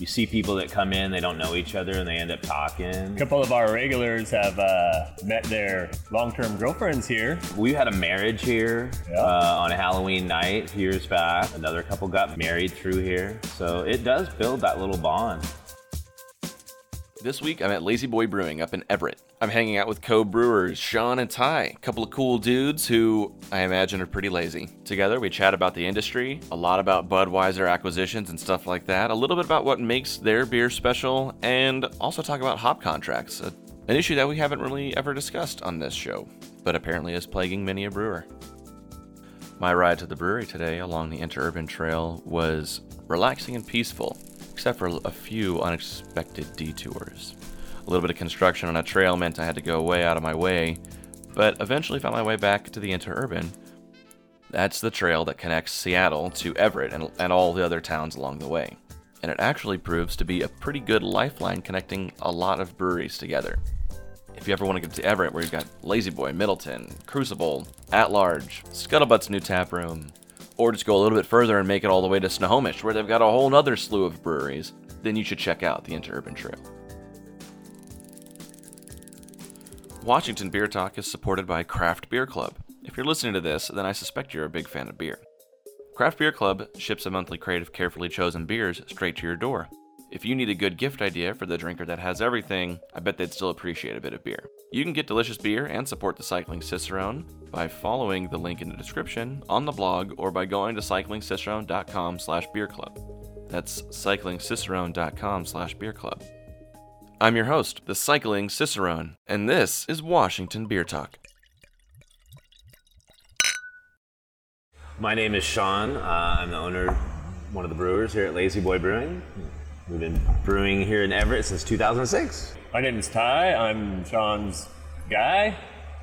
you see people that come in, they don't know each other, and they end up talking. A couple of our regulars have uh, met their long-term girlfriends here. We had a marriage here Yeah. uh, on a Halloween night a few years back. Another couple got married through here, so it does build that little bond. This week, I'm at Lazy Boy Brewing up in Everett. I'm hanging out with co brewers Sean and Ty, a couple of cool dudes who I imagine are pretty lazy. Together, we chat about the industry, a lot about Budweiser acquisitions and stuff like that, a little bit about what makes their beer special, and also talk about hop contracts, a- an issue that we haven't really ever discussed on this show, but apparently is plaguing many a brewer. My ride to the brewery today along the Interurban Trail was relaxing and peaceful, except for a few unexpected detours. A little bit of construction on a trail meant I had to go way out of my way, but eventually found my way back to the Interurban. That's the trail that connects Seattle to Everett and, and all the other towns along the way. And it actually proves to be a pretty good lifeline connecting a lot of breweries together. If you ever want to get to Everett, where you've got Lazy Boy, Middleton, Crucible, At Large, Scuttlebutt's new tap room, or just go a little bit further and make it all the way to Snohomish, where they've got a whole nother slew of breweries, then you should check out the Interurban Trail. Washington Beer Talk is supported by Craft Beer Club. If you're listening to this, then I suspect you're a big fan of beer. Craft Beer Club ships a monthly crate of carefully chosen beers straight to your door. If you need a good gift idea for the drinker that has everything, I bet they'd still appreciate a bit of beer. You can get delicious beer and support the Cycling Cicerone by following the link in the description, on the blog, or by going to cyclingcicerone.com slash beer club. That's cyclingcicerone.com slash beer club. I'm your host, the Cycling Cicerone, and this is Washington Beer Talk. My name is Sean. Uh, I'm the owner, one of the brewers here at Lazy Boy Brewing. We've been brewing here in Everett since 2006. My name is Ty. I'm Sean's guy.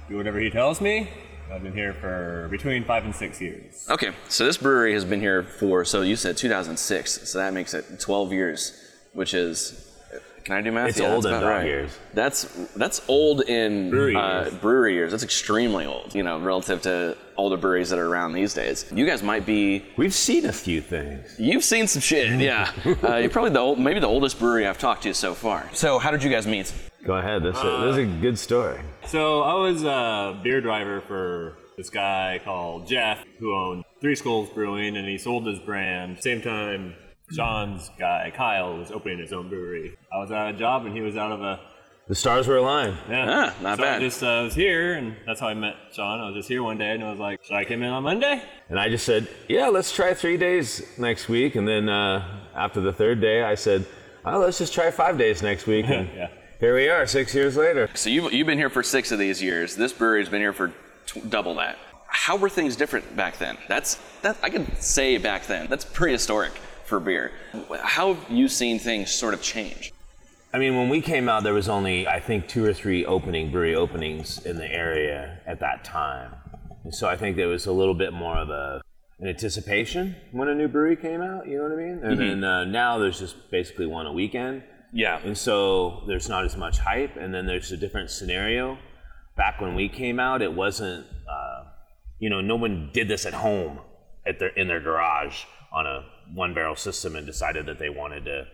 Do whatever he tells me. I've been here for between five and six years. Okay, so this brewery has been here for, so you said 2006, so that makes it 12 years, which is, can I do math? It's Yeah, old that's in dog right. years. That's that's old in Brewery uh, years. brewery years. That's extremely old, you know, relative to all the breweries that are around these days. You guys might be, We've seen a few things. you've seen some shit, yeah. uh, you're probably the old, maybe the oldest brewery I've talked to so far. So how did you guys meet? Go ahead. This, is, this is a good story. So I was a beer driver for this guy called Jeff, who owned Three Skulls Brewing, and he sold his brand. Same time, Sean's guy Kyle was opening his own brewery. I was out of a job, and he was out of a The stars were aligned. yeah. Ah, not so bad. I just uh, was here, and that's how I met John. I was just here one day, and I was like, "Should I come in on Monday?" And I just said, yeah, let's try three days next week. And then uh, after the third day, I said, oh, let's just try five days next week. And Yeah. here we are, six years later. So you've, you've been here for six of these years. This brewery's been here for tw- double that. How were things different back then? That's that I could say back then. That's prehistoric for beer. How have you seen things sort of change? I mean, when we came out, there was only, I think, two or three opening brewery openings in the area at that time. And so I think there was a little bit more of a an anticipation when a new brewery came out. You know what I mean? And then uh, now there's just basically one a weekend. Yeah. And so there's not as much hype, and then there's a different scenario. Back when we came out, it wasn't, uh, you know, no one did this at home at their in their garage on a one barrel system and decided that they wanted to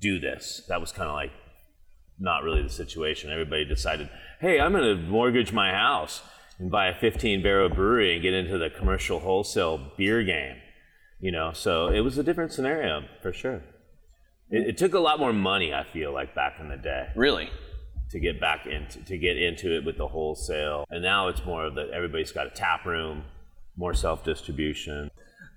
do this. That was kind of like not really the situation. Everybody decided, hey, I'm going to mortgage my house and buy a 15 barrel brewery and get into the commercial wholesale beer game. You know, so it was a different scenario for sure. It, it took a lot more money, I feel like, back in the day Really? to get back into to get into it with the wholesale. And now it's more of that everybody's got a tap room, more self distribution.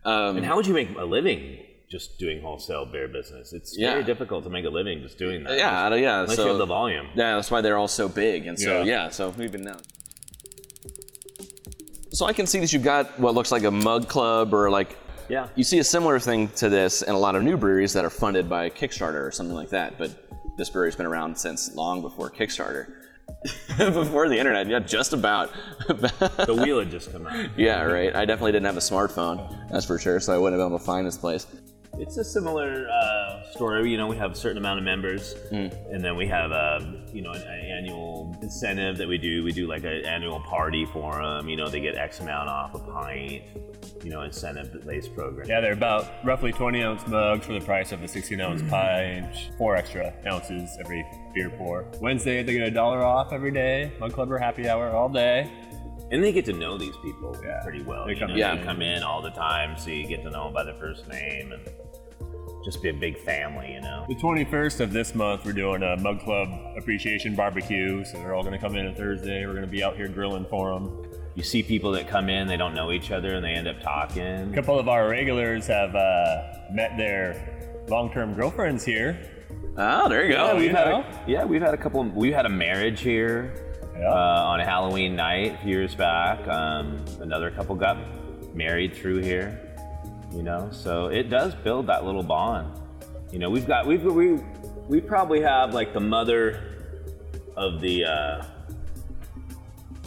Um, And how would you make a living just doing wholesale beer business? It's Yeah. very difficult to make a living just doing that. yeah, I yeah. Unless so, you have the volume. Yeah, that's why they're all so big, and so Yeah. yeah, so we've been known. So I can see that you've got what looks like a mug club, or like Yeah. you see a similar thing to this in a lot of new breweries that are funded by Kickstarter or something like that. But this brewery's been around since long before Kickstarter, before the internet. Yeah, just about. The wheel had just come out. yeah, right. I definitely didn't have a smartphone, that's for sure. So I wouldn't have been able to find this place. It's a similar uh, store. You know, we have a certain amount of members, hmm. and then we have a you know an, an annual incentive that we do. We do like an annual party for them. You know, they get X amount off a pint. You know, incentive based program. Yeah, they're about roughly 20 ounce mugs for the price of a 16 ounce hmm. pint, four extra ounces every beer pour. Wednesday, they get a dollar off every day. Mug Clubber happy hour all day. And they get to know these people Yeah. pretty well. They you come- know, Yeah. they come in all the time, so you get to know them by their first name and just be a big family. You know. The 21st of this month, we're doing a Mug Club appreciation barbecue. So they're all going to come in on Thursday. We're going to be out here grilling for them. You see people that come in, they don't know each other, and they end up talking. A couple of our regulars have uh, met their long term girlfriends here. Oh, there you go. Yeah, we've you had know? a, yeah, we've had a couple. We had a marriage here Yeah. uh, on a Halloween night a few years back. Um, another couple got married through here. You know, so it does build that little bond. You know, we've got we've we we probably have like the mother of the uh,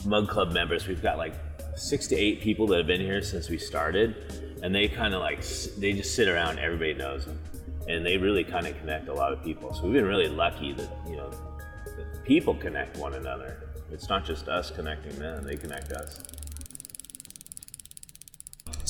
Mug Club members. We've got like six to eight people that have been here since we started, and they kind of like they just sit around. Everybody knows them, and they really kind of connect a lot of people. So we've been really lucky that you know that people connect one another. It's not just us connecting them; they connect us.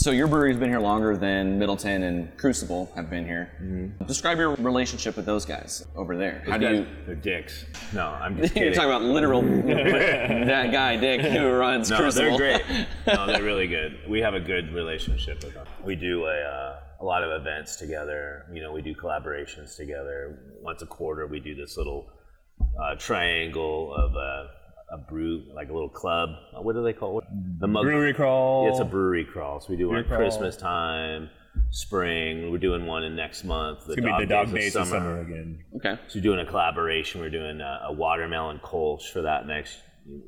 So your brewery's been here longer than Middleton and Crucible have been here. Mm-hmm. Describe your relationship with those guys over there. How do you? They're dicks. No, I'm just You're talking about literal that guy Dick who runs No, Crucible. they're great. No, they're really good. We have a good relationship with them. We do a, uh, a lot of events together. You know, we do collaborations together. Once a quarter, we do this little uh, triangle of a, a brew, like a little club. Uh, What do they call it? The mug. Brewery crawl. It's a brewery crawl. So we do one at. Christmas time, spring. We're doing one in next month. The It's going to be the dog Days days of summer again. okay. so we're doing a collaboration. We're doing a, a watermelon kolsch for that next,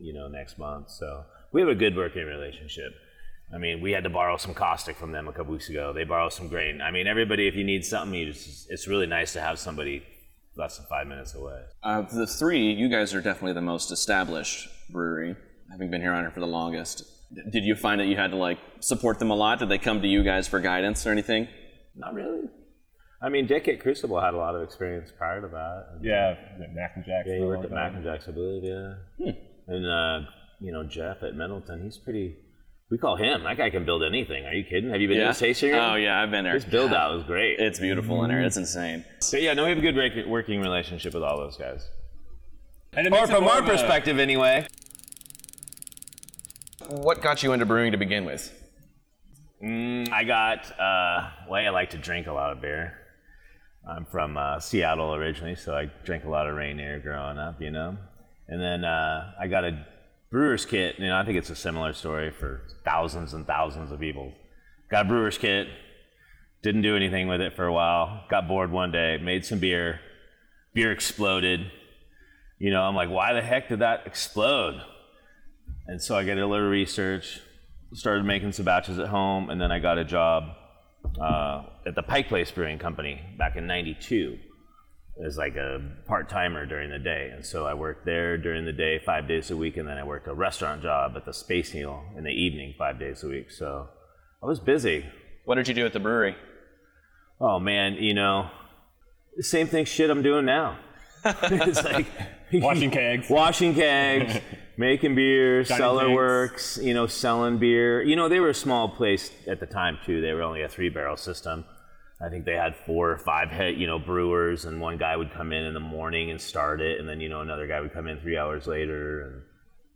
you know, next month. So we have a good working relationship. I mean, we had to borrow some caustic from them a couple weeks ago. They borrow some grain. I mean, everybody, if you need something, you just, it's really nice to have somebody less than five minutes away. Of the three, you guys are definitely the most established brewery, having been here on it for the longest. D- Did you find that you had to like support them a lot? Did they come to you guys for guidance or anything? Not really. I mean, Dick at Crucible had a lot of experience prior to that. Yeah, Mac and Jack. Yeah, he worked at Mac and Jack's, I believe. Yeah. And uh, you know, Jeff at Middleton, he's pretty. We call him. That guy can build anything. Are you kidding? Have you been to his tasting room? Oh yeah, I've been there. His build out was great. It's beautiful in there. It's insane. So yeah, no, we have a good working relationship with all those guys. And Or from our of a- perspective, anyway. What got you into brewing to begin with? I got. Uh, well, I like to drink a lot of beer. I'm from uh, Seattle originally, so I drank a lot of Rainier growing up, you know. And then uh, I got a brewer's kit. You know, I think it's a similar story for thousands and thousands of people. Got a brewer's kit. Didn't do anything with it for a while. Got bored one day. Made some beer. Beer exploded. You know, I'm like, why the heck did that explode? And so I did a little research, started making some batches at home, and then I got a job uh, at the Pike Place Brewing Company back in '92 as like a part timer during the day. And so I worked there during the day, five days a week, and then I worked a restaurant job at the Space Needle in the evening, five days a week. So I was busy. What did you do at the brewery? Oh man, you know, same thing shit I'm doing now. it's like Washing kegs. washing kegs, making beer, Dining cellar tanks. works, you know, selling beer. You know, they were a small place at the time too. They were only a three barrel system. I think they had four or five head, you know, brewers, and one guy would come in in the morning and start it, and then you know another guy would come in three hours later, and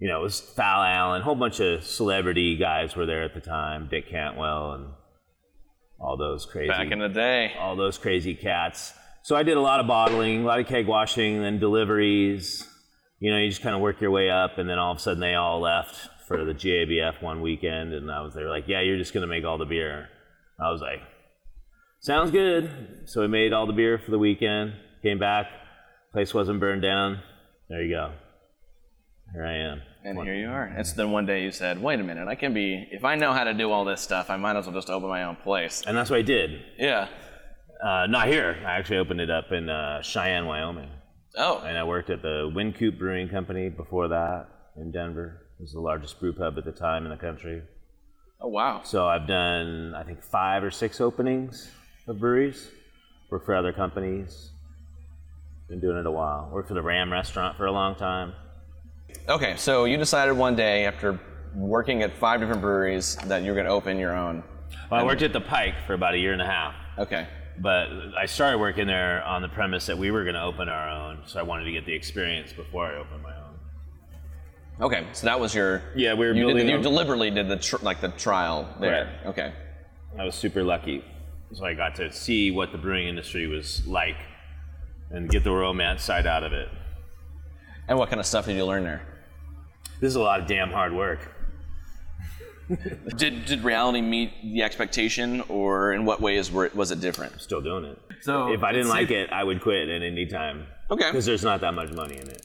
you know it was Fal Allen, a whole bunch of celebrity guys were there at the time, Dick Cantwell, and all those crazy Back in the day. all those crazy cats. So I did a lot of bottling, a lot of keg washing, then deliveries. You know, you just kind of work your way up, and then all of a sudden they all left for the GABF one weekend, and I was there like, yeah, you're just gonna make all the beer. I was like, sounds good. So we made all the beer for the weekend. Came back, place wasn't burned down. There you go. Here I am. And here you are. It's then one day you said, "Wait a minute, I can be. If I know how to do all this stuff, I might as well just open my own place." And that's what I did. Yeah. Uh, not here. I actually opened it up in uh, Cheyenne, Wyoming. Oh. and I worked at the Wynkoop Brewing Company before that in Denver. It was the largest brew pub at the time in the country. Oh wow. So I've done, I think, five or six openings of breweries. Worked for other companies. Been doing it a while. Worked for the Ram restaurant for a long time. Okay, so you decided one day after working at five different breweries that you were going to open your own. Well, I worked at the Pike for about a year and a half. Okay. But I started working there on the premise that we were going to open our own, so I wanted to get the experience before I opened my own. Okay, so that was your. Yeah, we were You, did, you deliberately did the tr- like the trial there. Right. Okay. I was super lucky. So I got to see what the brewing industry was like and get the romance side out of it. And what kind of stuff did you learn there? This is a lot of damn hard work. Did did reality meet the expectation, or in what ways were it, was it different? Still doing it. So If I didn't like it, I would quit at any time. Okay. Because there's not that much money in it.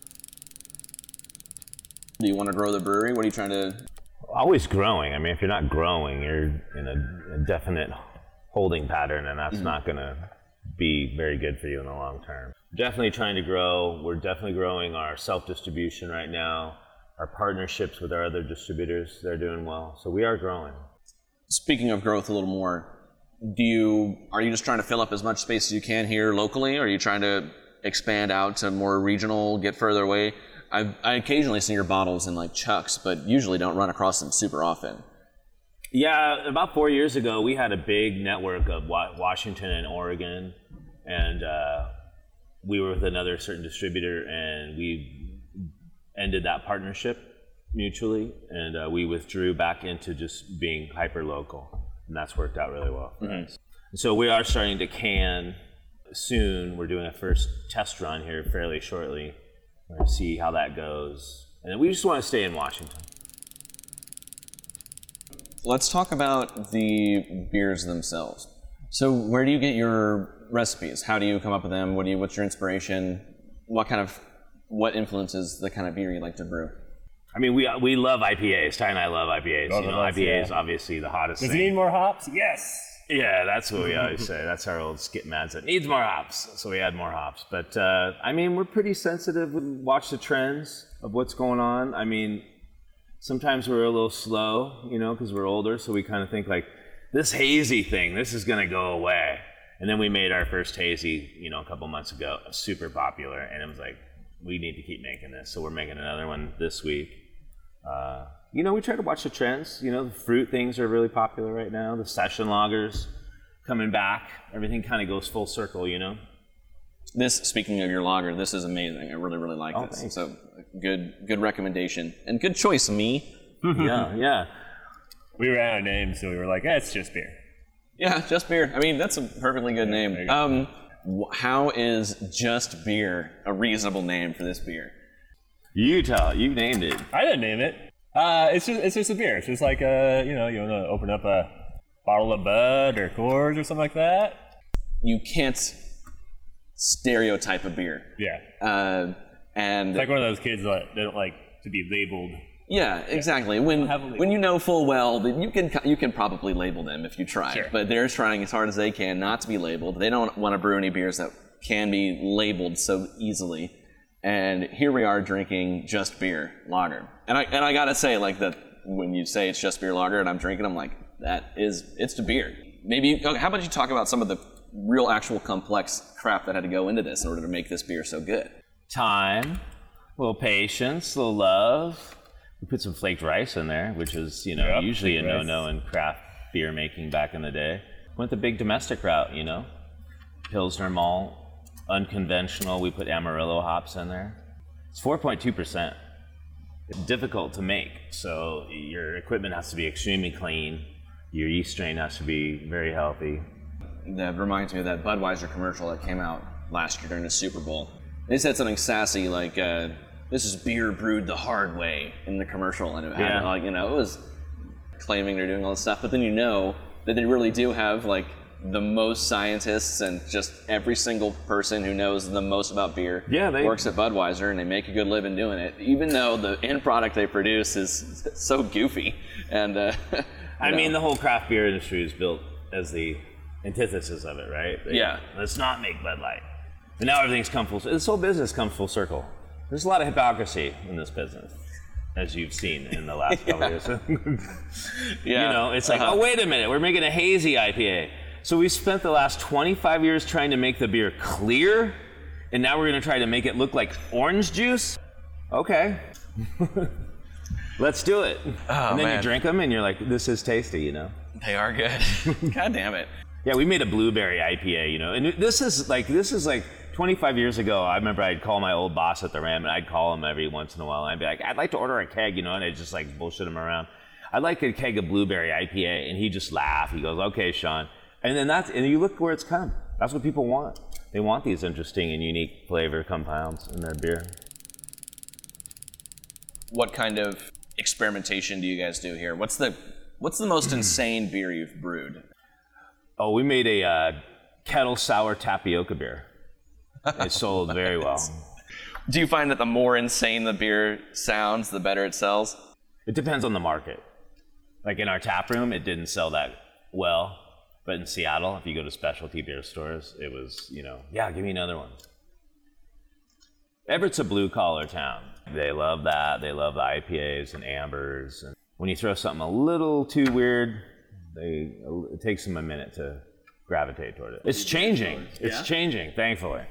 Do you want to grow the brewery? What are you trying to? Always growing. I mean, if you're not growing, you're in a, a definite holding pattern, and that's mm-hmm. not going to be very good for you in the long term. Definitely trying to grow. We're definitely growing our self distribution right now. Our partnerships with our other distributors, they're doing well. So we are growing. Speaking of growth, a little more. Do you are you just trying to fill up as much space as you can here locally, or are you trying to expand out to more regional, get further away? I I occasionally see your bottles in like Chucks, but usually don't run across them super often. Yeah, about four years ago, we had a big network of Washington and Oregon, and uh, we were with another certain distributor, and we ended that partnership mutually, and uh, we withdrew back into just being hyper local, and that's worked out really well for us. So we are starting to can soon. We're doing a first test run here fairly shortly. We're going to see how that goes, and we just want to stay in Washington. Let's talk about the beers themselves. So, where do you get your recipes? How do you come up with them? What do you? What's your inspiration? What kind of what influences the kind of beer you like to brew? I mean, we we love IPAs. Ty and I love IPAs. Both you know, of us, IPA is yeah. obviously the hottest Does it need more hops? Yes. yeah, that's what we always say. That's our old skip mads. It needs more hops, so we add more hops. But uh, I mean, we're pretty sensitive. We watch the trends of what's going on. I mean, sometimes we're a little slow, you know, because we're older. So we kind of think like, this hazy thing, this is gonna go away. And then we made our first hazy, you know, a couple months ago, super popular, and it was like, we need to keep making this. So we're making another one this week. Uh, you know, we try to watch the trends. You know, the fruit things are really popular right now. The session lagers coming back. Everything kind of goes full circle. You know. This, speaking of your lager, this is amazing. I really, really like Oh, this. thanks. So, good, good recommendation and good choice, me. yeah, yeah. We ran out of names, so we were like, eh, it's just beer. Yeah, just beer. I mean, that's a perfectly good name. Um, how is just beer a reasonable name for this beer? You tell. You named it. I didn't name it. Uh, it's just it's just a beer. It's just like uh, you know, you want to open up a bottle of Bud or Coors or something like that. You can't stereotype a beer. Yeah, Uh, and it's like one of those kids that they don't like to be labeled. Yeah, exactly. When have a label. when you know full well that you can you can probably label them if you try, Sure. but they're trying as hard as they can not to be labeled. They don't want to brew any beers that can be labeled so easily. And here we are drinking just beer lager, and I and I gotta say like that when you say it's just beer lager and I'm drinking, I'm like that is it's the beer. Maybe okay, how about you talk about some of the real actual complex crap that had to go into this in order to make this beer so good? Time, a little patience, a little love. We put some flaked rice in there, which is you know Yep, usually a no-no in craft beer making back in the day. Went the big domestic route, you know. Pilsner malt, unconventional. We put Amarillo hops in there. It's 4.2 percent. It's difficult to make, so your equipment has to be extremely clean. Your yeast strain has to be very healthy. That reminds me of that Budweiser commercial that came out last year during the Super Bowl. They said something sassy like, uh, "This is beer brewed the hard way" in the commercial, and it had Yeah. like you know it was claiming they're doing all this stuff, but then you know that they really do have like the most scientists and just every single person who knows the most about beer Yeah, they- works at Budweiser and they make a good living doing it, even though the end product they produce is so goofy. And uh, I you mean, the whole craft beer industry is built as the antithesis of it, right? They- Yeah. Let's not make Bud Light. And now everything's come full. This whole business comes full circle. There's a lot of hypocrisy in this business, as you've seen in the last couple years. yeah, You know, it's like, uh-huh. oh wait a minute, we're making a hazy IPA. So we spent the last 25 years trying to make the beer clear, and now we're gonna try to make it look like orange juice? Okay. Let's do it. and then man. you drink them, and you're like, this is tasty, you know? They are good. God damn it. Yeah, we made a blueberry IPA, you know, and this is like this is like 25 years ago. I remember I'd call my old boss at the Ram, and I'd call him every once in a while, and I'd be like, "I'd like to order a keg," you know, and I'd just like bullshit him around. I'd like a keg of blueberry IPA, and he'd just laugh. He goes, "Okay, Sean," and then that's and you look where it's come. That's what people want. They want these interesting and unique flavor compounds in their beer. What kind of experimentation do you guys do here? What's the what's the most insane beer you've brewed? Oh, we made a uh, kettle sour tapioca beer. It sold very well. Do you find that the more insane the beer sounds, the better it sells? It depends on the market. Like in our tap room, it didn't sell that well. But in Seattle, if you go to specialty beer stores, it was, you know, yeah, give me another one. Everett's a blue collar town. They love that. They love the IPAs and ambers. And when you throw something a little too weird, they it takes them a minute to gravitate toward it. It's changing. It's changing, thankfully.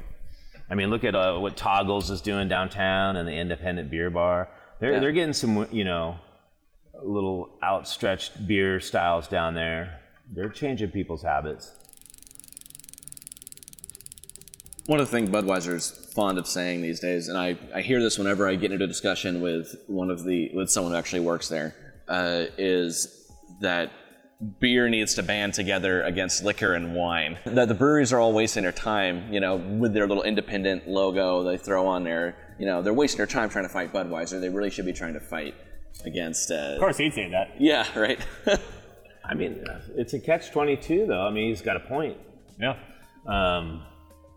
I mean, look at uh, what Toggles is doing downtown and the independent beer bar. They're they're getting some, you know, little outstretched beer styles down there. They're changing people's habits. One of the things Budweiser's fond of saying these days, and I, I hear this whenever I get into a discussion with one of the with someone who actually works there, uh, is that beer needs to band together against liquor and wine. That the breweries are all wasting their time, you know, with their little independent logo they throw on there. You know, they're wasting their time trying to fight Budweiser. They really should be trying to fight against. Uh, Of course, he'd say that. yeah, right. I mean, uh, it's a catch twenty two though. I mean, he's got a point. Yeah. Um,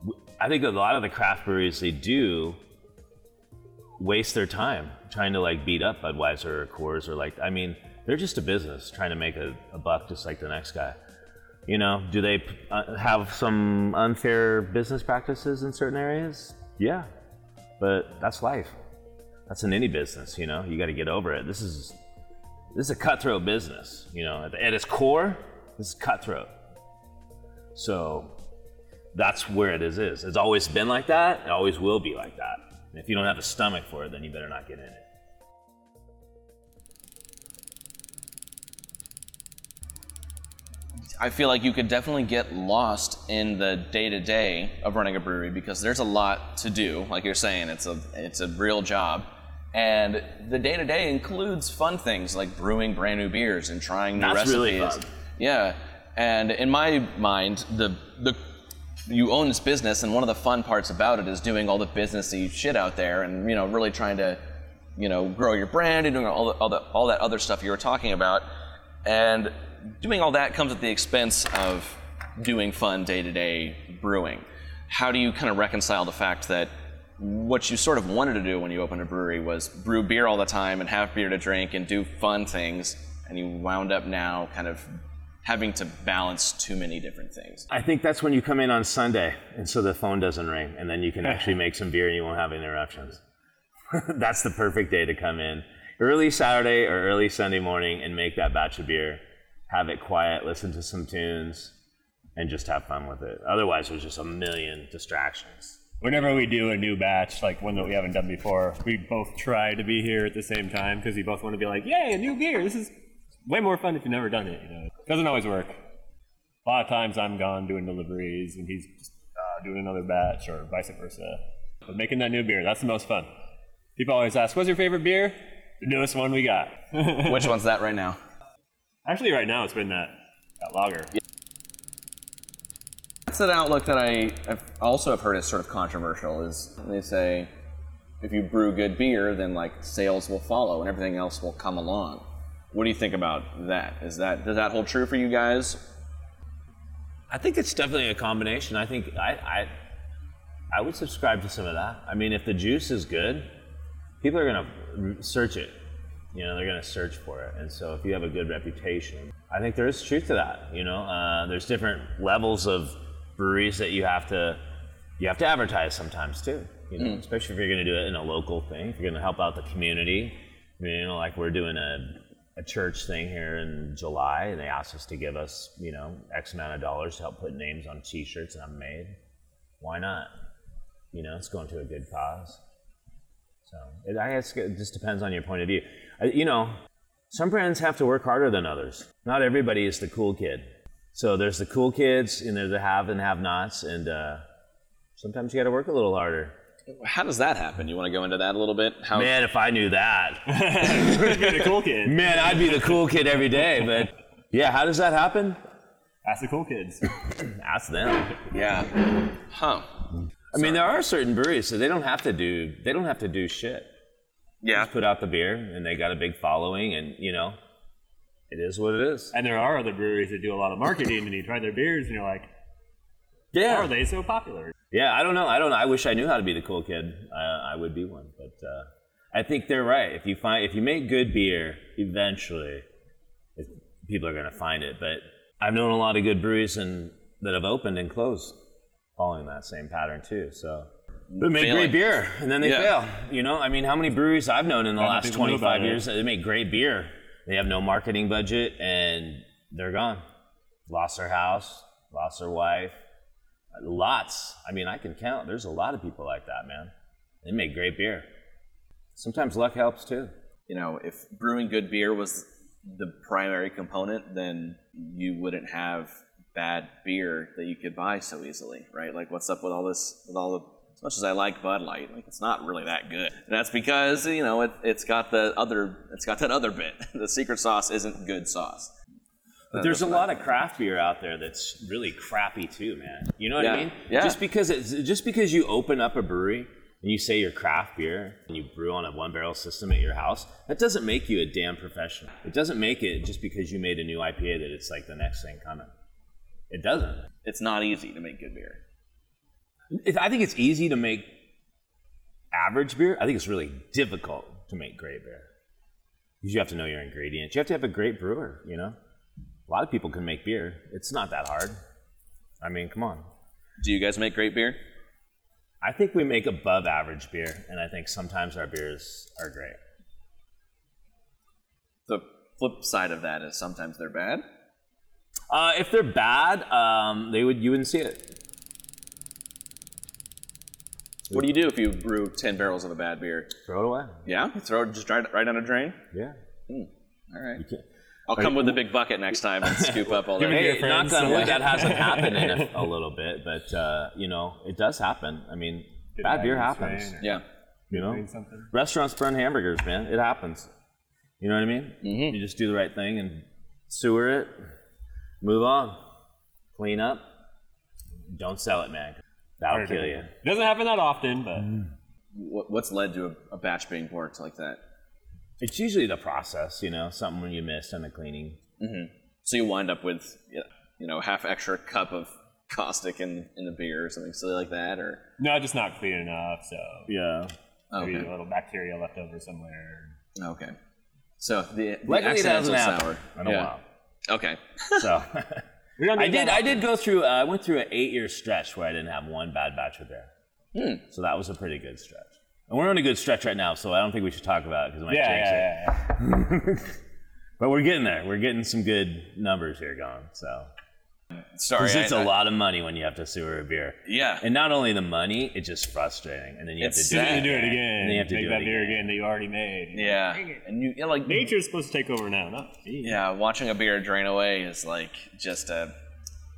w- I think a lot of the craft breweries they do waste their time trying to like beat up Budweiser or Coors or like I mean they're just a business trying to make a, a buck just like the next guy. You know, do they uh, have some unfair business practices in certain areas? Yeah, but that's life. That's in any business. You know, you got to get over it. This is this is a cutthroat business. You know, at, at its core, this is cutthroat. So that's where it is, is. It's always been like that. It always will be like that. And if you don't have a stomach for it, then you better not get in it. I feel like you could definitely get lost in the day to day of running a brewery because there's a lot to do. Like you're saying, it's a it's a real job, and the day to day includes fun things like brewing brand new beers and trying new That's really recipes. fun. Yeah, and in my mind, the the you own this business, and one of the fun parts about it is doing all the businessy shit out there, and you know, really trying to, you know, grow your brand and doing all the, all, the, all that other stuff you were talking about, and doing all that comes at the expense of doing fun day-to-day brewing. How do you kind of reconcile the fact that what you sort of wanted to do when you opened a brewery was brew beer all the time and have beer to drink and do fun things, and you wound up now kind of having to balance too many different things. I think that's when you come in on Sunday, and so the phone doesn't ring, and then you can actually make some beer and you won't have interruptions. that's the perfect day to come in. Early Saturday or early Sunday morning and make that batch of beer. Have it quiet, listen to some tunes, and just have fun with it. Otherwise, there's just a million distractions. Whenever we do a new batch, like one that we haven't done before, we both try to be here at the same time because we both want to be like, "Yay, a new beer! This is way more fun if you've never done it." You know, it doesn't always work. A lot of times I'm gone doing deliveries and he's just, uh, doing another batch or vice versa. But making that new beer, that's the most fun. People always ask, "What's your favorite beer?" The newest one we got. Which one's that right now? Actually, right now it's been that that lager. That's an outlook that I I've also have heard is sort of controversial. Is they say if you brew good beer, then like sales will follow and everything else will come along. What do you think about that? Is that does that hold true for you guys? I think it's definitely a combination. I think I, I, I would subscribe to some of that. I mean, if the juice is good, people are going to search it. You know, they're going to search for it. And so if you have a good reputation, I think there is truth to that. You know, uh, there's different levels of breweries that you have to, you have to advertise sometimes too. You know, especially if you're going to do it in a local thing, if you're going to help out the community. You know, like we're doing a a church thing here in July, and they asked us to give us, you know, X amount of dollars to help put names on T-shirts and I'm made. Why not? You know, it's going to a good cause. So it, I guess it just depends on your point of view. I, you know, some brands have to work harder than others. Not everybody is the cool kid. So there's the cool kids, and there's the have and have-nots, and uh, sometimes you got to work a little harder. How does that happen? You want to go into that a little bit? How, Man, if I knew that, You're the cool kid. man, I'd be the cool kid every day. But yeah, how does that happen? Ask the cool kids. Ask them. yeah. Huh. I mean, there are certain breweries, so they don't have to do they don't have to do shit. Yeah. Just put out the beer, and they got a big following, and you know, it is what it is. And there are other breweries that do a lot of marketing, and you try their beers, and you're like, Yeah. how are they so popular? Yeah, I don't know. I don't know. I wish I knew how to be the cool kid. I, I would be one, but uh, I think they're right. If you find if you make good beer, eventually people are going to find it. But I've known a lot of good breweries and that have opened and closed, following that same pattern too. So. They make Failing. great beer and then they Yeah. fail. You know, I mean, how many breweries I've known in the Not last people know 25 about it. years? They make great beer. They have no marketing budget and they're gone. Lost their house, lost their wife, Lots. I mean, I can count. There's a lot of people like that, man. They make great beer. Sometimes luck helps too. you know, if brewing good beer was the primary component, then you wouldn't have bad beer that you could buy so easily, right? Like, what's up with all this? With all the as much as I like Bud Light, like it's not really that good. And that's because you know it, it's got the other, it's got that other bit. the secret sauce isn't good sauce. But there's a lot of craft beer out there that's really crappy too, man. You know what I mean? yeah. Just because it's just because you open up a brewery and you say you're craft beer and you brew on a one barrel system at your house, that doesn't make you a damn professional. It doesn't make it just because you made a new IPA that it's like the next thing coming. It doesn't. It's not easy to make good beer. It, I think it's easy to make average beer. I think it's really difficult to make great beer. Because you have to know your ingredients. You have to have a great brewer, you know? A lot of people can make beer. It's not that hard. I mean, come on. Do you guys make great beer? I think we make above average beer, and I think sometimes our beers are great. The flip side of that is sometimes they're bad. Uh, if they're bad, um, they would you wouldn't see it. What do you do if you brew ten barrels of a bad beer? Throw it away. Yeah, you throw it just right, right down a drain. Yeah. All right. can't- I'll come with a big bucket next time and scoop up all that. me Hey, your knock friends. on wood, that hasn't happened in a, a little bit, but uh, you know it does happen. I mean, bad beer happens. Yeah. You know, something. restaurants burn hamburgers, man. It happens. You know what I mean? Mm-hmm. You just do the right thing and sewer it, move on, clean up. Don't sell it, man. That'll kill you. It doesn't happen that often, but mm. What, what's led to a, a batch being worked like that? It's usually the process, you know, something you missed on the cleaning. Mm-hmm. So you wind up with, you know, half extra cup of caustic in, in the beer or something silly like that, or no, just not clean enough. So Yeah. maybe okay, a little bacteria left over somewhere. okay. So the, the Luckily, it accidental hasn't happened sour. in a yeah. while. Okay. So I did. I did go through. Uh, I went through an eight-year stretch where I didn't have one bad batch of beer. Hmm. So that was a pretty good stretch. And we're on a good stretch right now, so I don't think we should talk about it because it might Yeah, jinx it. yeah, yeah. But we're getting there. We're getting some good numbers here going. So Sorry. 'Cause it's I- a I- lot of money when you have to sewer a beer. Yeah. And not only the money, it's just frustrating. And then you have It's to do sad. it You do it again. again. And then you have to Make do that it beer again. again that you already made. yeah. And you, you know, like Nature's supposed to take over now, not me. yeah, watching a beer drain away is like just a.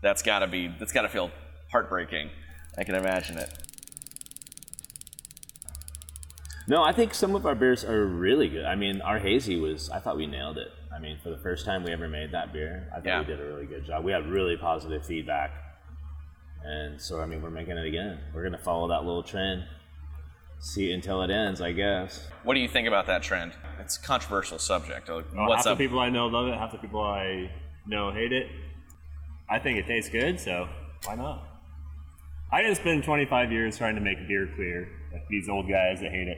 That's got to be. That's got to feel heartbreaking. I can imagine it. No, I think some of our beers are really good. I mean, our hazy was. I thought we nailed it. I mean, for the first time we ever made that beer, I thought Yeah. we did a really good job. We had really positive feedback, and so I mean, we're making it again. We're gonna follow that little trend, see it until it ends, I guess. What do you think about that trend? It's a controversial subject. Uh, oh, like, Well, half up? the people I know love it. Half the people I know hate it. I think it tastes good, so why not? I didn't spend 25 years trying to make beer clear, like these old guys that hate it.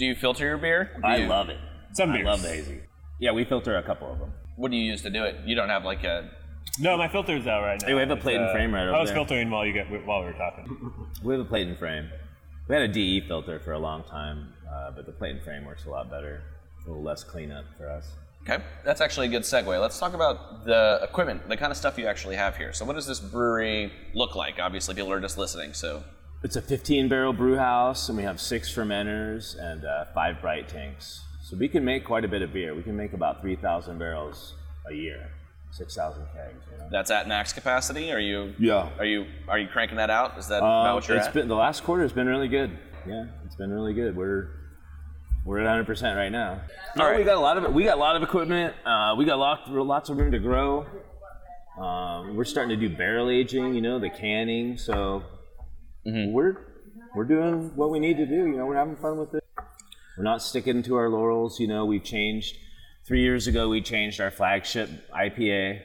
Do you filter your beer? Do I you- love it. Some beers. I love the hazy. Yeah, we filter a couple of them. What do you use to do it? You don't have like a. No, my filter's out right now. Hey, we have a It's, plate and uh, frame right over I was there. filtering while you get while we were talking. We have a plate and frame. We had a DE filter for a long time, uh, but the plate and frame works a lot better. A little less cleanup for us. Okay, that's actually a good segue. Let's talk about the equipment, the kind of stuff you actually have here. So, what does this brewery look like? Obviously, people are just listening, so It's a 15 barrel brew house, and we have six fermenters and uh, five bright tanks. So we can make quite a bit of beer. We can make about 3,000 barrels a year, 6,000 kegs. You know? that's at max capacity. Are you? Yeah. Are you? Are you cranking that out? Is that about Uh, what you're it's at? been the last quarter has been really good. Yeah, it's been really good. We're we're at 100 percent right now. No, right. we got a lot of we got a lot of equipment. Uh, we got lots lots of room to grow. Um, we're starting to do barrel aging, you know, the canning. So Mm-hmm. we're we're doing what we need to do. You know, we're having fun with it. We're not sticking to our laurels. You know, we've changed. Three years ago, we changed our flagship IPA,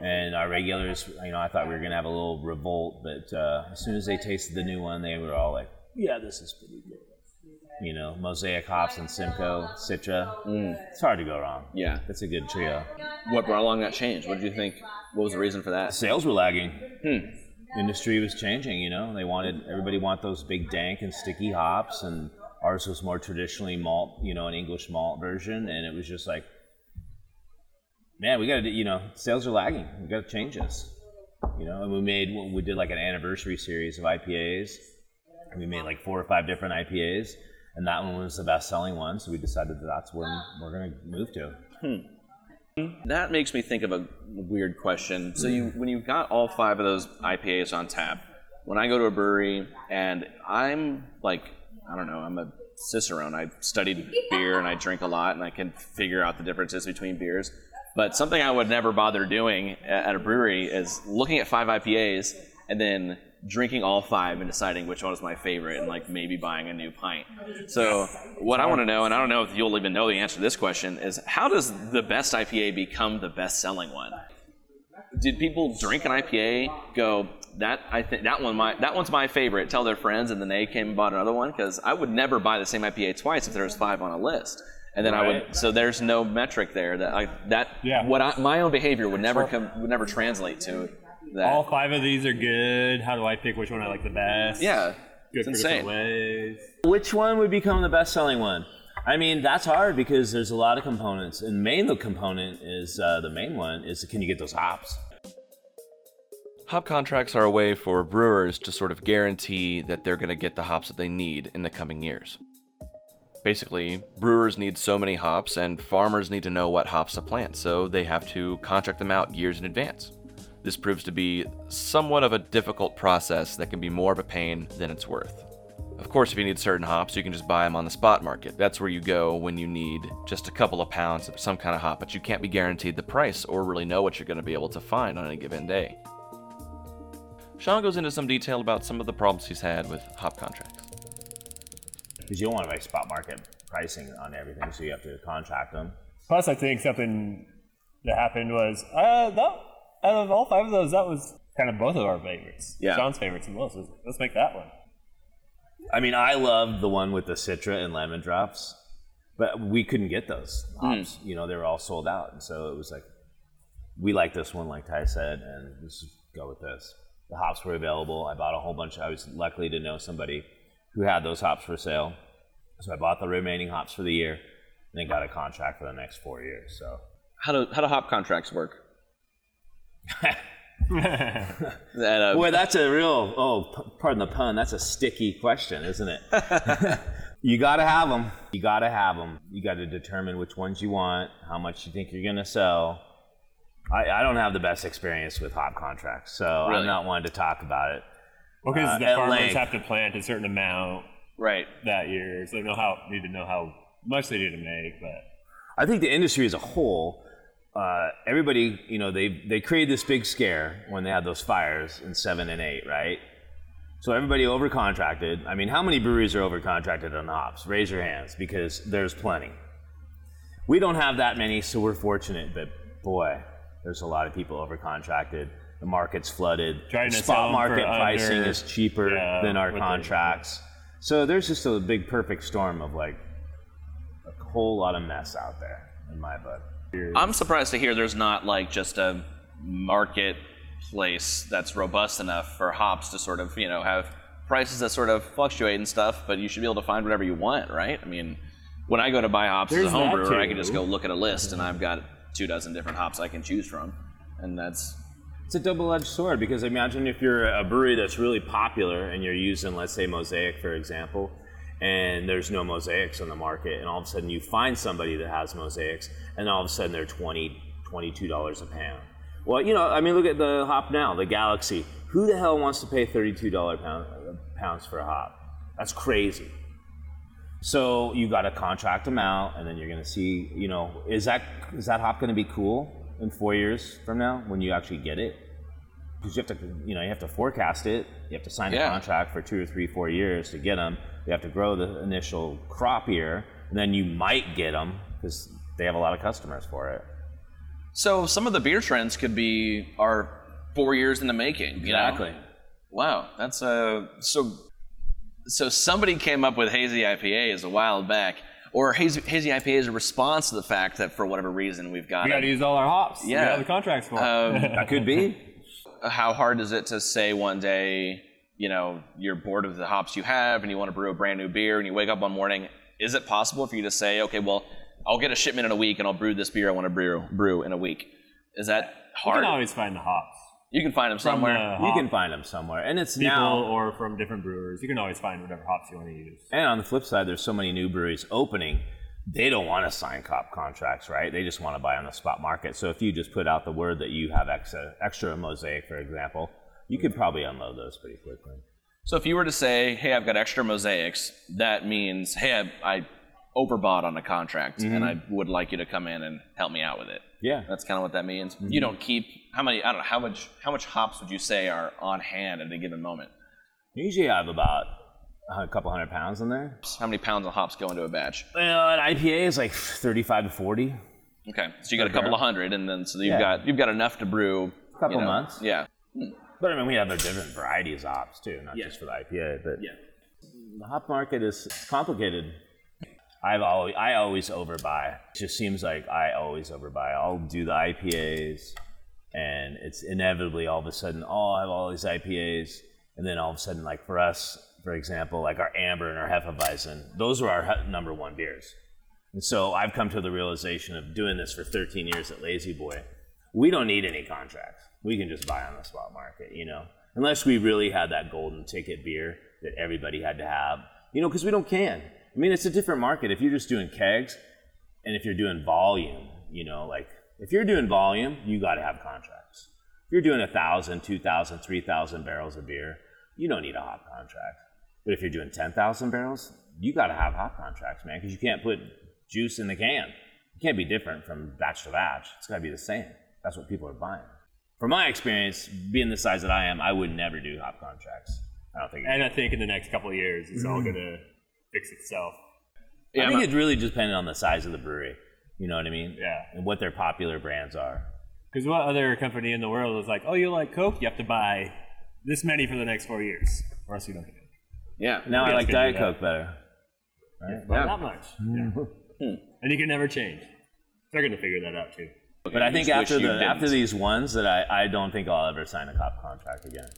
and our regulars. You know, I thought we were gonna have a little revolt, but uh, as soon as they tasted the new one, they were all like, "Yeah, this is pretty good." You know, Mosaic hops and Simcoe, Citra. It's hard to go wrong. Yeah. That's a good trio. What brought along that change? What did you think? What was the reason for that? Sales were lagging. Industry was changing. You know, they wanted everybody want those big dank and sticky hops, and ours was more traditionally malt. You know, an English malt version, and it was just like, man, we got to. You know, sales are lagging. We got to change this. You know, and we made we did like an anniversary series of IPAs. We made like four or five different IPAs, and that one was the best selling one. So we decided that that's when we're going to move to. Hmm. That makes me think of a weird question. So you, when you've got all five of those IPAs on tap, when I go to a brewery and I'm like, I don't know, I'm a cicerone. I studied beer and I drink a lot and I can figure out the differences between beers. But something I would never bother doing at a brewery is looking at five IPAs and then drinking all five and deciding which one is my favorite and like maybe buying a new pint. So what I want to know, and I don't know if you'll even know the answer to this question, is how does the best IPA become the best selling one? Did people drink an IPA, go that I think that one my that one's my favorite, tell their friends, and then they came and bought another one? Because I would never buy the same IPA twice if there was five on a list. And then I would, so there's no metric there that I, that Yeah. what I, my own behavior would never come would never translate to that. All five of these are good. How do I pick which one I like the best? yeah, Good it's for insane. different ways. Which one would become the best selling one? I mean, that's hard because there's a lot of components. And main the component is uh, the main one is can you get those hops? Hop contracts are a way for brewers to sort of guarantee that they're going to get the hops that they need in the coming years. Basically, brewers need so many hops, and farmers need to know what hops to plant, so they have to contract them out years in advance. This proves to be somewhat of a difficult process that can be more of a pain than it's worth. Of course, if you need certain hops, you can just buy them on the spot market. That's where you go when you need just a couple of pounds of some kind of hop, but you can't be guaranteed the price or really know what you're going to be able to find on any given day. Sean goes into some detail about some of the problems he's had with hop contracts. Because you don't want to buy spot market pricing on everything, so you have to contract them. Plus, I think something that happened was uh, that out of all five of those, that was kind of both of our favorites. Yeah. John's favorites the most. Let's- Let's make that one. I mean, I loved the one with the Citra and lemon drops, but we couldn't get those hops. Hmm. You know, they were all sold out. And so it was like, we like this one, like Ty said, and let's just go with this. The hops were available. I bought a whole bunch. I was lucky to know somebody who had those hops for sale. So I bought the remaining hops for the year and then got a contract for the next four years. So How do how do hop contracts work? that, uh, Boy, that's a real, oh, p- pardon the pun, that's a sticky question, isn't it? you got to have them. You got to have them. You got to determine which ones you want, how much you think you're going to sell. I, I don't have the best experience with hop contracts, so Really? I'm not one to talk about it. Because Uh, the farmers length. have to plant a certain amount right. that year, so they know how need to know how much they need to make. But I think the industry as a whole, uh, everybody, you know, they they created this big scare when they had those fires in seven and eight, right? So everybody overcontracted. I mean, how many breweries are overcontracted on hops? Raise your hands because there's plenty. We don't have that many, so we're fortunate. But boy, there's a lot of people overcontracted. The market's flooded. Trying the sell market pricing under- is cheaper Yeah, than our contracts. So there's just a big perfect storm of like a whole lot of mess out there in my book. I'm surprised to hear there's not like just a marketplace that's robust enough for hops to sort of you know have prices that sort of fluctuate and stuff, but you should be able to find whatever you want, right? I mean, when I go to buy hops as a There's home that brewer, I too. can just go look at a list and I've got two dozen different hops I can choose from, and that's It's a double-edged sword because imagine if you're a brewery that's really popular and you're using, let's say, Mosaic, for example, and there's no mosaics on the market, and all of a sudden you find somebody that has mosaics, and all of a sudden they're 20 $22 a pound. Well, you know, I mean, look at the hop now, the Galaxy. Who the hell wants to pay $32 pound, pounds for a hop? That's crazy. So you got to contract them out, and then you're going to see, you know, is that is that hop going to be cool in four years from now when you actually get it? Because you have to, you know, you have to forecast it. You have to sign a contract for two or three, four years to get them. You have to grow the initial crop year, and then you might get them because they have a lot of customers for it. so. Some of the beer trends could be are four years in the making. You know? Wow, that's a so. So somebody came up with hazy IPA as a while back, or hazy, hazy IPA is a response to the fact that for whatever reason we've got We got to use all our hops. Yeah. We got the contracts for. Um, That could be. how hard is it to say one day, you know, you're bored of the hops you have and you want to brew a brand new beer and you wake up one morning? Is it possible for you to say, okay, well, I'll get a shipment in a week and I'll brew this beer I want to brew, brew in a week? Is that hard you can always find the hops You can find them from somewhere. the You can find them somewhere, and it's people now. or from different brewers. You can always find whatever hops you want to use. And on the flip side, there's so many new breweries opening. They don't want to sign hop contracts, right? They just want to buy on the spot market. So if you just put out the word that you have extra, extra mosaic, for example, you could probably unload those pretty quickly. So if you were to say, hey, I've got extra mosaics, that means, hey, I, I overbought on a contract and mm-hmm. I would like you to come in and help me out with it. Yeah. That's kind of what that means. Mm-hmm. You don't keep how many? I don't know how much. How much hops would you say are on hand at a given moment? Usually I have about a couple hundred pounds in there. How many pounds of hops go into a batch? Well, an IPA is like 35 to 40. Okay, so you got a couple of hundred, and then so you've Yeah. got you've got enough to brew. A couple you know, months. Yeah. But I mean, we have a different varieties of hops too, not just for the IPA. But Yeah. the hop market is complicated. I've always I always overbuy. It just seems like I always overbuy. I'll do the IPAs, and it's inevitably all of a sudden, oh, I have all these IPAs, and then all of a sudden, like for us, for example, like our Amber and our Hefeweizen, those are our number one beers. And so I've come to the realization of doing this for 13 years at Lazy Boy. We don't need any contracts. We can just buy on the spot market, you know, unless we really had that golden ticket beer that everybody had to have, you know, because we don't can. I mean, it's a different market. If you're just doing kegs and if you're doing volume, you know, like if you're doing volume, you got to have contracts. If you're doing a thousand, two thousand, three thousand barrels of beer, you don't need a hop contract. But if you're doing 10,000 barrels, you got to have hop contracts, man, because you can't put juice in the can. It can't be different from batch to batch. It's got to be the same. That's what people are buying. From my experience, being the size that I am, I would never do hop contracts. I don't think. And I think in the next couple of years, it's all mm. gonna fix itself. Yeah, I think I'm it really depended on the size of the brewery. You know what I mean? Yeah. And what their popular brands are. Because what other company in the world is like, oh, you like Coke? You have to buy this many for the next four years, or else you don't get it. yeah. Now I like Diet do that. Coke better. But Yeah. not much. Yeah. And you can never change. They're gonna figure that out too. But I think after the didn't. after these ones that I, I don't think I'll ever sign a hop contract again.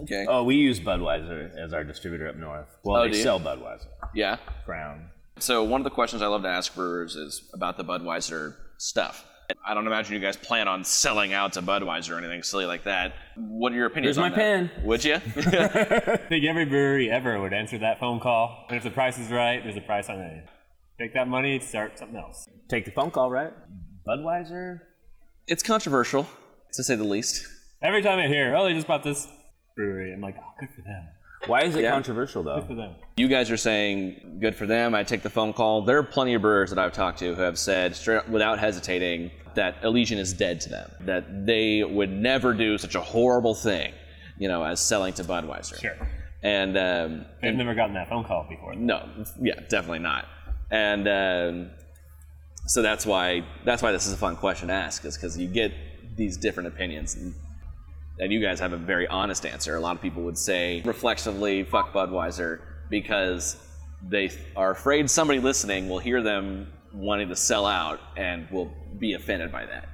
Okay. Oh, we use Budweiser as our distributor up north. Well, Oh, they sell Budweiser. Yeah. Crown. So one of the questions I love to ask brewers is about the Budweiser stuff. I don't imagine you guys plan on selling out to Budweiser or anything silly like that. What are your opinions Here's on my that? pen. Would you? I think every brewery ever would answer that phone call. And if the price is right, there's a price on it. Take that money, start something else. Take the phone call, right? Budweiser. it's controversial, to say the least. Every time I hear, oh, they just bought this brewery, I'm like, oh, good for them. Why is it Yeah. controversial though? Good for them. You guys are saying good for them. I take the phone call. There are plenty of brewers that I've talked to who have said straight without hesitating that Elysian is dead to them. That they would never do such a horrible thing, you know, as selling to Budweiser. Sure. And um, They've never gotten that phone call before. No, yeah, definitely not. And um, so that's why that's why this is a fun question to ask, is because you get these different opinions, and, and you guys have a very honest answer. A lot of people would say reflexively, "Fuck Budweiser," because they are afraid somebody listening will hear them wanting to sell out and will be offended by that.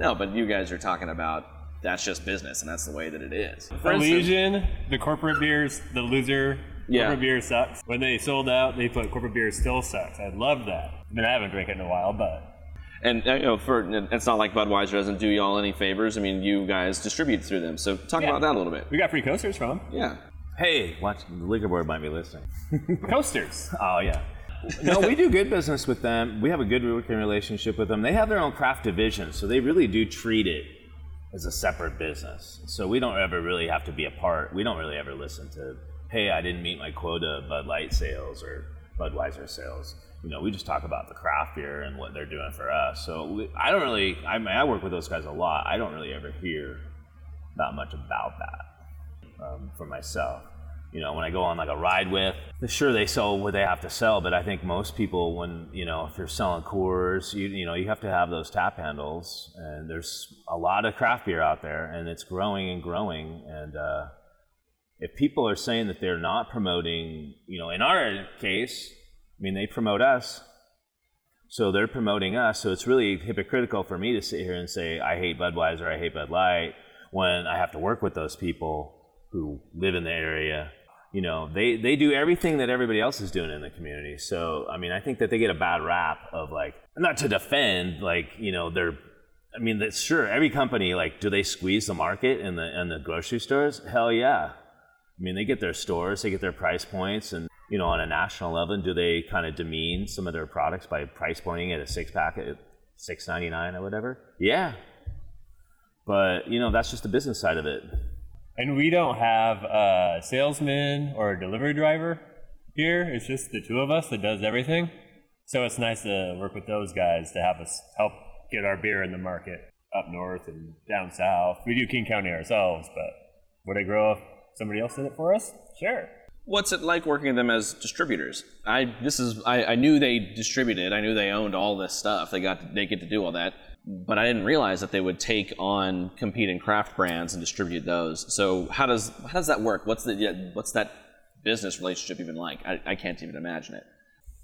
No, but you guys are talking about that's just business, and that's the way that it is. For Elysian, the corporate beers, the loser Yeah. Corporate beer sucks. When they sold out, they put corporate beer still sucks. I love that. I mean, I haven't drank it in a while, but And uh, you know, for it's not like Budweiser doesn't do y'all any favors. I mean, you guys distribute through them. So talk Yeah. about that a little bit. we got free coasters from 'em. Yeah. Hey, watch the liquor board might be listening. Coasters. Oh yeah. no, we do good business with them. We have a good working relationship with them. They have their own craft division, so they really do treat it as a separate business. So we don't ever really have to be a part. We don't really ever listen to, hey, I didn't meet my quota of Bud Light sales or Budweiser sales. You know, we just talk about the craft beer and what they're doing for us. So we, I don't really. I mean, I work with those guys a lot. I don't really ever hear that much about that um, for myself. You know, when I go on like a ride with, sure they sell what they have to sell, but I think most people, when you know, if you're selling Coors, you you know, you have to have those tap handles, and there's a lot of craft beer out there, and it's growing and growing, and uh, if people are saying that they're not promoting, you know, in our case, I mean, they promote us, so they're promoting us. So it's really hypocritical for me to sit here and say I hate Budweiser, I hate Bud Light, when I have to work with those people who live in the area. You know, they they do everything that everybody else is doing in the community. So I mean, I think that they get a bad rap of like not to defend, like you know, they're. I mean, sure every company like, do they squeeze the market in the in the grocery stores? Hell yeah. I mean, they get their stores, they get their price points, and you know, on a national level, do they kind of demean some of their products by price pointing at a six pack at six ninety nine or whatever? Yeah, but you know, that's just the business side of it. And we don't have a salesman or a delivery driver here. It's just the two of us that does everything. So it's nice to work with those guys to have us help get our beer in the market up north and down south. We do King County ourselves, but would it grow if somebody else did it for us? Sure. What's it like working with them as distributors? I this is I, I knew they distributed. I knew they owned all this stuff. They got they get to do all that, but I didn't realize that they would take on competing craft brands and distribute those. So how does how does that work? What's the yeah, what's that business relationship even like? I, I can't even imagine it.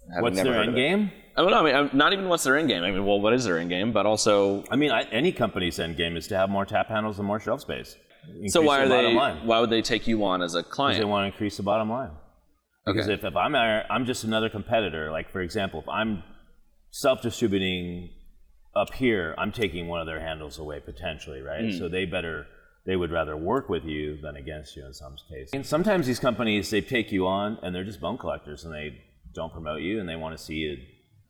Having What's their end game? I don't know. I mean, not even what's their end game. I mean, well, what is their end game? But also, I mean, I, any company's end game is to have more tap handles and more shelf space. So why are they line. why would they take you on as a Because client? they want to increase the bottom line. Because Okay. if, if I'm I'm just another competitor, like for example, if I'm self-distributing up here, I'm taking one of their handles away potentially, right? Hmm. So they better they would rather work with you than against you in some cases. And sometimes these companies they take you on and they're just bone collectors and they don't promote you and they want to see you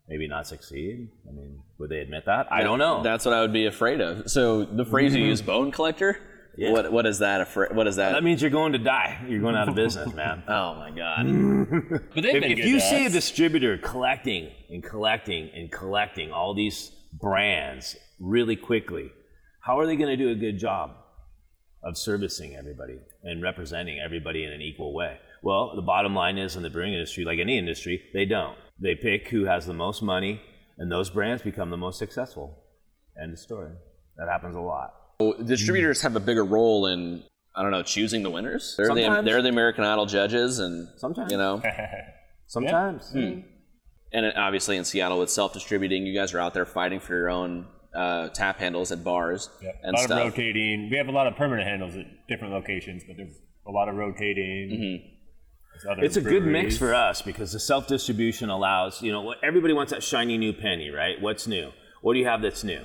maybe not succeed. I mean, would they admit that? I don't know. That's what I would be afraid of. So the phrase you use, bone collector. Yeah. What what is that? Afra- what is that? that means you're going to die. You're going out of business, man. oh my god. But they've if, been if good you to see a distributor collecting and collecting and collecting all these brands really quickly, how are they going to do a good job of servicing everybody and representing everybody in an equal way? Well, the bottom line is in the brewing industry, like any industry, they don't. They pick who has the most money, and those brands become the most successful. End of story. That happens a lot. Distributors have a bigger role in I don't know choosing the winners. They're the they're the American Idol judges, and Sometimes. you know, Sometimes. and it- obviously in Seattle with self distributing, you guys are out there fighting for your own uh, tap handles at bars Yep. A and lot stuff. of rotating. We have a lot of permanent handles at different locations, but there's a lot of rotating. There's other It's a good mix for us because the self distribution allows, you know, everybody wants that shiny new penny, right? What's new? What do you have that's new?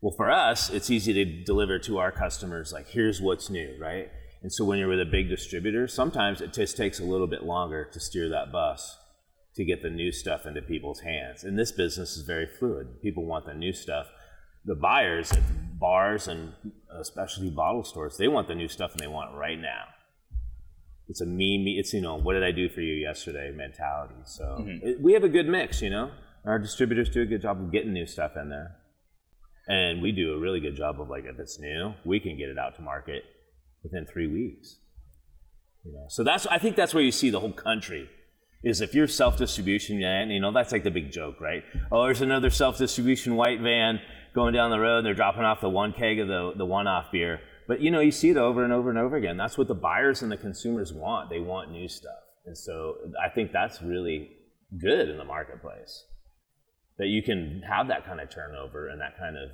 Well, for us, it's easy to deliver to our customers, like, here's what's new, right? And so when you're with a big distributor, sometimes it just takes a little bit longer to steer that bus to get the new stuff into people's hands. And this business is very fluid. People want the new stuff. The buyers at bars and uh, especially bottle stores, they want the new stuff and they want it right now it's a me, me it's you know what did i do for you yesterday mentality so mm-hmm. it, we have a good mix you know our distributors do a good job of getting new stuff in there and we do a really good job of like if it's new we can get it out to market within three weeks. You know so that's i think that's where you see the whole country is if you're self-distribution man you know that's like the big joke right? Oh there's another self-distribution white van going down the road and they're dropping off the one keg of the, the one-off beer. But you know you see it over and over and over again. That's what the buyers and the consumers want. They want new stuff. And so i think that's really good in the marketplace that you can have that kind of turnover and that kind of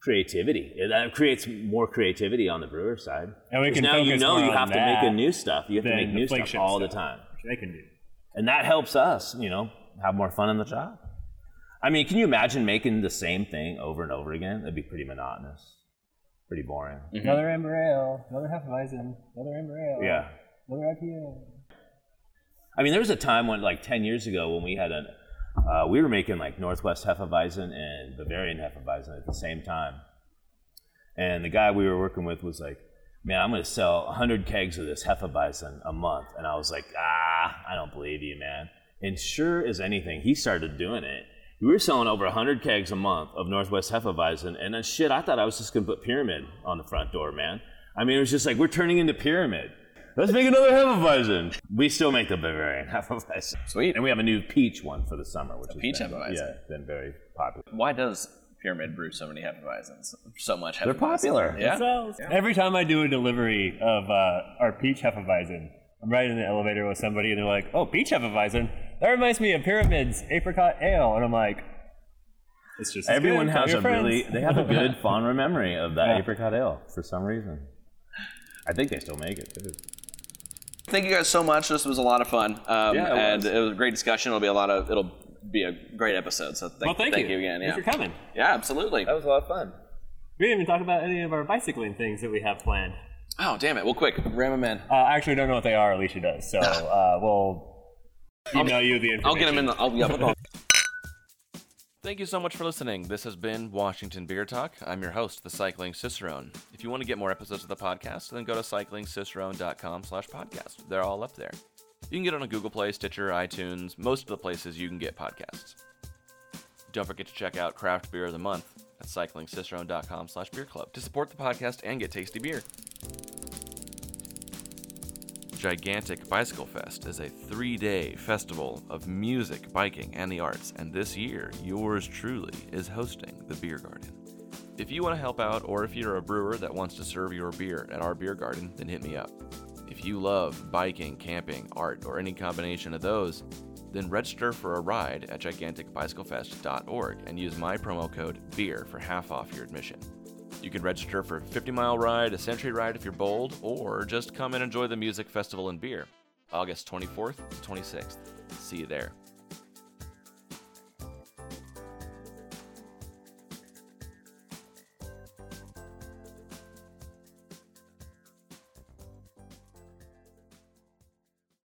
creativity. It- That creates more creativity on the brewer side. And we 'Cause can now you know you have to make a new stuff. You have to make new stuff flagship all the time, Which they can do. and that helps us, you know, have more fun in the job. I mean, can you imagine making the same thing over and over again? That'd be pretty monotonous, pretty boring. Mm-hmm. Another Amber Ale, another Hefeweizen, another Amber Ale, Yeah. another IPA. I mean, there was a time when, like, 10 years ago, when we had an, uh, we were making like Northwest Hefeweizen and Bavarian Hefeweizen at the same time. And the guy we were working with was like, man, I'm going to sell 100 kegs of this Hefeweizen a month. And I was like, ah, I don't believe you, man. And sure as anything, he started doing it. We were selling over 100 kegs a month of Northwest Hefeweizen. And then shit, I thought I was just going to put Pyramid on the front door, man. I mean, it was just like, we're turning into Pyramid. Let's make another Hefeweizen. We still make the Bavarian Hefeweizen. Sweet. And we have a new peach one for the summer, which has peach been, Hefeweizen. Yeah, been very popular. Why does Pyramid brew so many Hefeweizens? So much Hefeweizen. They're popular. Yeah. So, Every time I do a delivery of uh, our peach Hefeweizen, I'm riding in the elevator with somebody and they're like, "Oh, peach Hefeweizen. That reminds me of Pyramid's apricot ale," and I'm like, "It's just as Everyone good. Has your a friends." really, they have a good fond memory of that Yeah. apricot ale for some reason. I think they still make it too. Thank you guys so much. This was a lot of fun. Um, Yeah, it and was. it was a great discussion. It'll be a lot of. It'll be a great episode. So thank, well, thank, you. again. Thanks for coming. Yeah, absolutely. That was a lot of fun. We didn't even talk about any of our bicycling things that we have planned. Oh, damn it. Well, quick, ram them in. Uh, I actually don't know what they are. Alicia does, so uh, we'll email you the information. I'll get them in. The, I'll, yeah, I'll- Thank you so much for listening. This has been Washington Beer Talk. I'm your host, the Cycling Cicerone. If you want to get more episodes of the podcast, then go to cyclingcicerone.com slash podcast. They're all up there. You can get it on Google Play, Stitcher, iTunes, most of the places you can get podcasts. Don't forget to check out Craft Beer of the Month at cyclingcicerone.com slash beer club to support the podcast and get tasty beer. Gigantic Bicycle Fest is a three day festival of music, biking, and the arts, and this year, yours truly is hosting the Beer Garden. If you want to help out, or if you're a brewer that wants to serve your beer at our beer garden, then hit me up. If you love biking, camping, art, or any combination of those, then register for a ride at giganticbicyclefest.org and use my promo code BEER for half off your admission. You can register for a 50 mile ride, a century ride if you're bold, or just come and enjoy the music festival and beer. August 24th to 26th. See you there.